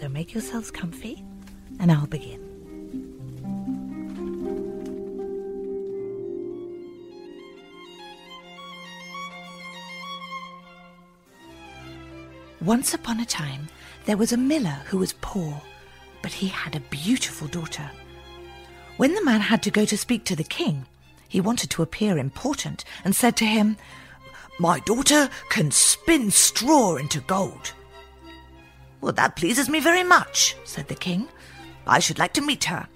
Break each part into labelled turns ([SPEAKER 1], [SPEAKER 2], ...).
[SPEAKER 1] So make yourselves comfy, and I'll begin. Once upon a time, there was a miller who was poor, but he had a beautiful daughter. When the man had to go to speak to the king, he wanted to appear important and said to him, My daughter can spin straw into gold. Well, that pleases me very much, said the king. I should like to meet her.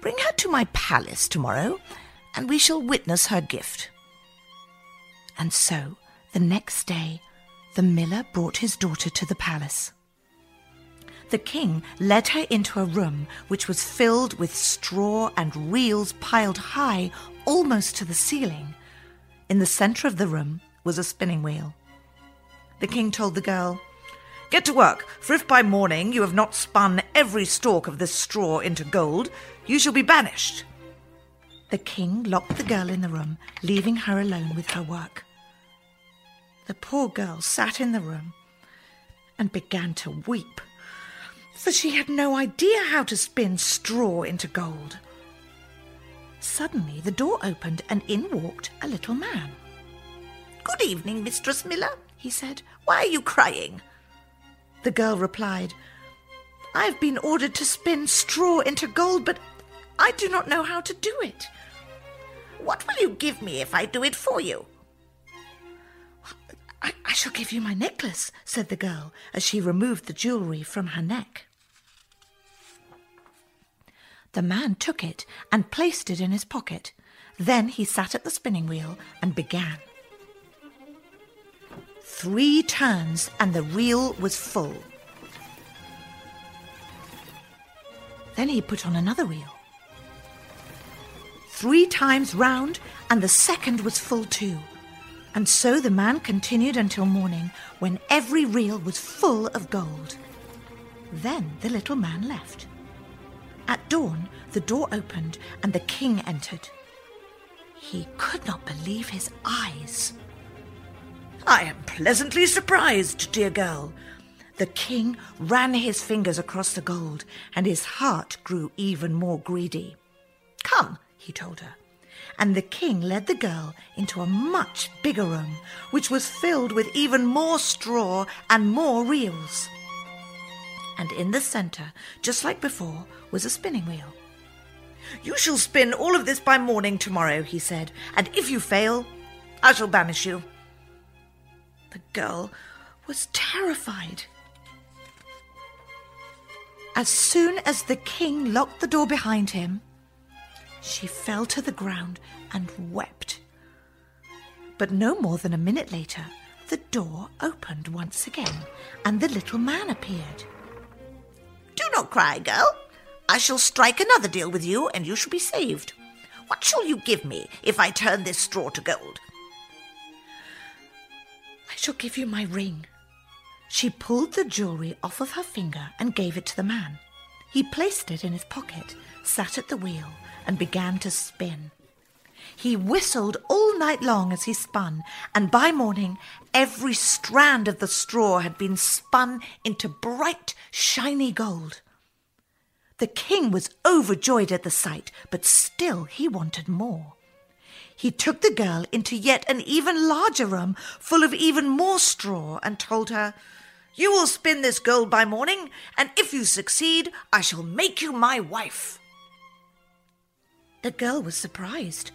[SPEAKER 1] Bring her to my palace tomorrow, and we shall witness her gift. And so, the next day, the miller brought his daughter to the palace. The king led her into a room which was filled with straw and reels piled high almost to the ceiling. In the center of the room was a spinning wheel. The king told the girl, Get to work, for if by morning you have not spun every stalk of this straw into gold, you shall be banished. The king locked the girl in the room, leaving her alone with her work. The poor girl sat in the room and began to weep, for she had no idea how to spin straw into gold. Suddenly the door opened and in walked a little man. Good evening, Mistress Miller, he said. Why are you crying? The girl replied, I have been ordered to spin straw into gold, but I do not know how to do it. What will you give me if I do it for you? I, I shall give you my necklace, said the girl as she removed the jewellery from her neck. The man took it and placed it in his pocket. Then he sat at the spinning wheel and began. Three turns and the reel was full. Then he put on another reel. Three times round and the second was full too. And so the man continued until morning, when every reel was full of gold. Then the little man left. At dawn, the door opened and the king entered. He could not believe his eyes. I am pleasantly surprised, dear girl. The king ran his fingers across the gold, and his heart grew even more greedy. Come, he told her and the king led the girl into a much bigger room, which was filled with even more straw and more reels. And in the centre, just like before, was a spinning wheel. You shall spin all of this by morning tomorrow, he said, and if you fail, I shall banish you. The girl was terrified. As soon as the king locked the door behind him, she fell to the ground and wept. But no more than a minute later, the door opened once again, and the little man appeared. Do not cry, girl. I shall strike another deal with you, and you shall be saved. What shall you give me if I turn this straw to gold? Shall give you my ring. She pulled the jewellery off of her finger and gave it to the man. He placed it in his pocket, sat at the wheel, and began to spin. He whistled all night long as he spun, and by morning every strand of the straw had been spun into bright, shiny gold. The king was overjoyed at the sight, but still he wanted more. He took the girl into yet an even larger room, full of even more straw, and told her, You will spin this gold by morning, and if you succeed, I shall make you my wife. The girl was surprised.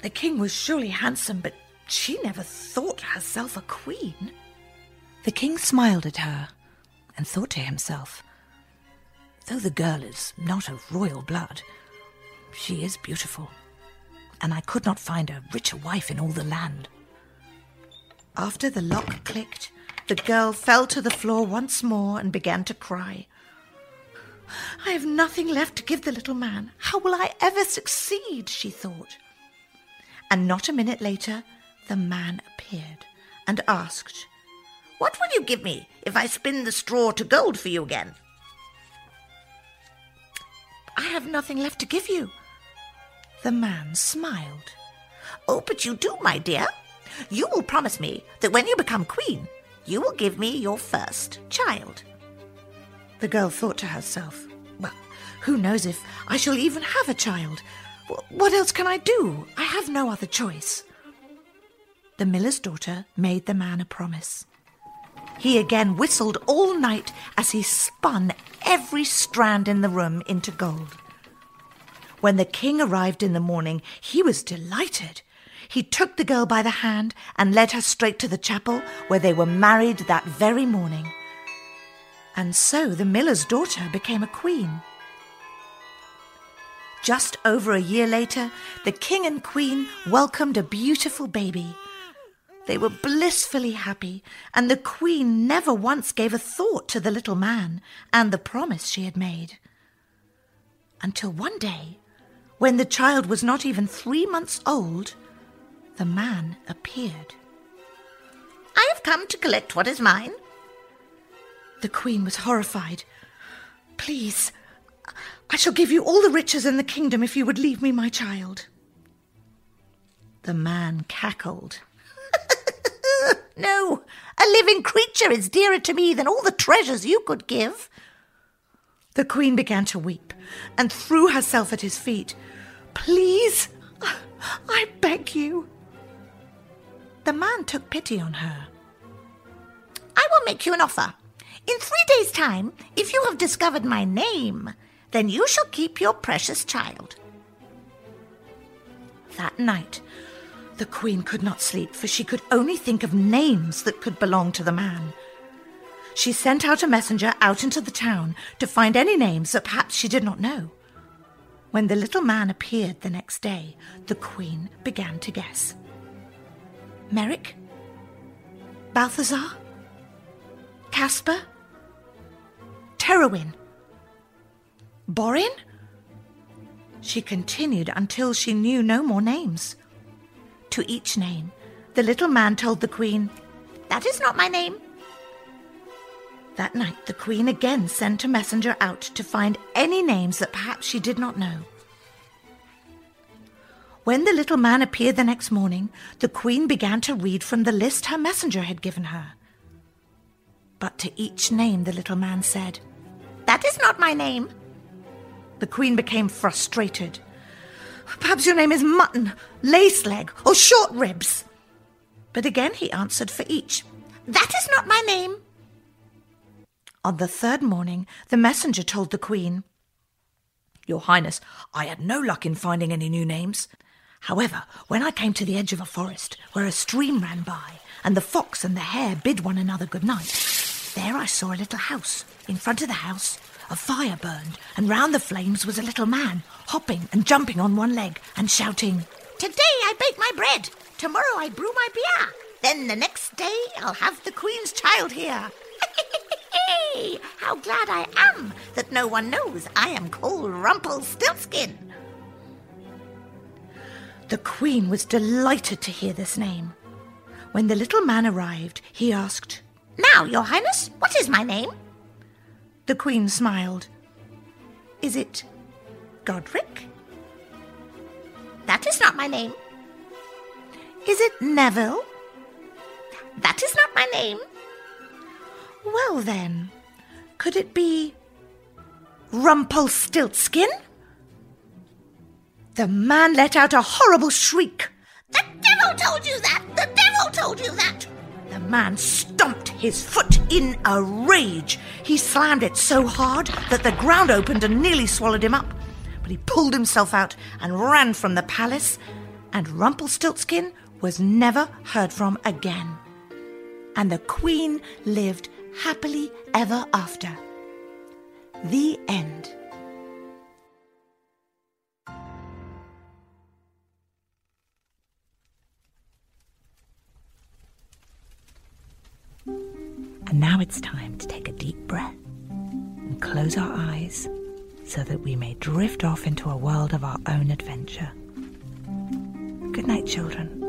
[SPEAKER 1] The king was surely handsome, but she never thought herself a queen. The king smiled at her and thought to himself, Though the girl is not of royal blood, she is beautiful, and I could not find a richer wife in all the land. After the lock clicked the girl fell to the floor once more and began to cry. I have nothing left to give the little man. How will I ever succeed? she thought. And not a minute later, the man appeared and asked, What will you give me if I spin the straw to gold for you again? I have nothing left to give you. The man smiled. Oh, but you do, my dear. You will promise me that when you become queen, you will give me your first child. The girl thought to herself, Well, who knows if I shall even have a child? What else can I do? I have no other choice. The miller's daughter made the man a promise. He again whistled all night as he spun every strand in the room into gold. When the king arrived in the morning, he was delighted. He took the girl by the hand and led her straight to the chapel where they were married that very morning. And so the miller's daughter became a queen. Just over a year later, the king and queen welcomed a beautiful baby. They were blissfully happy, and the queen never once gave a thought to the little man and the promise she had made. Until one day, when the child was not even three months old, the man appeared. I have come to collect what is mine. The queen was horrified. Please, I shall give you all the riches in the kingdom if you would leave me my child. The man cackled. no, a living creature is dearer to me than all the treasures you could give. The queen began to weep and threw herself at his feet. Please, I beg you. The man took pity on her. I will make you an offer. In three days' time, if you have discovered my name, then you shall keep your precious child. That night, the queen could not sleep, for she could only think of names that could belong to the man. She sent out a messenger out into the town to find any names that perhaps she did not know. When the little man appeared the next day, the queen began to guess. Merrick? Balthazar? Caspar? Terwin? Borin? She continued until she knew no more names. To each name, the little man told the queen, That is not my name. That night, the queen again sent a messenger out to find any names that perhaps she did not know. When the little man appeared the next morning, the queen began to read from the list her messenger had given her. But to each name, the little man said, That is not my name. The queen became frustrated. Perhaps your name is Mutton, Lace Leg, or Short Ribs. But again he answered for each, That is not my name. On the third morning, the messenger told the queen, Your Highness, I had no luck in finding any new names. However, when I came to the edge of a forest where a stream ran by, and the fox and the hare bid one another good night, there I saw a little house. In front of the house, a fire burned, and round the flames was a little man, hopping and jumping on one leg and shouting, Today I bake my bread, tomorrow I brew my beer, then the next day I'll have the Queen's child here. How glad I am that no one knows I am called Rumpelstiltskin. The Queen was delighted to hear this name. When the little man arrived, he asked, Now, Your Highness, what is my name? The Queen smiled. Is it Godric? That is not my name. Is it Neville? That is not my name. Well, then, could it be Rumpelstiltskin? The man let out a horrible shriek. The devil told you that! The devil told you that! The man stomped his foot in a rage. He slammed it so hard that the ground opened and nearly swallowed him up. But he pulled himself out and ran from the palace, and Rumpelstiltskin was never heard from again. And the queen lived happily ever after. The end. And now it's time to take a deep breath and close our eyes so that we may drift off into a world of our own adventure. Good night, children.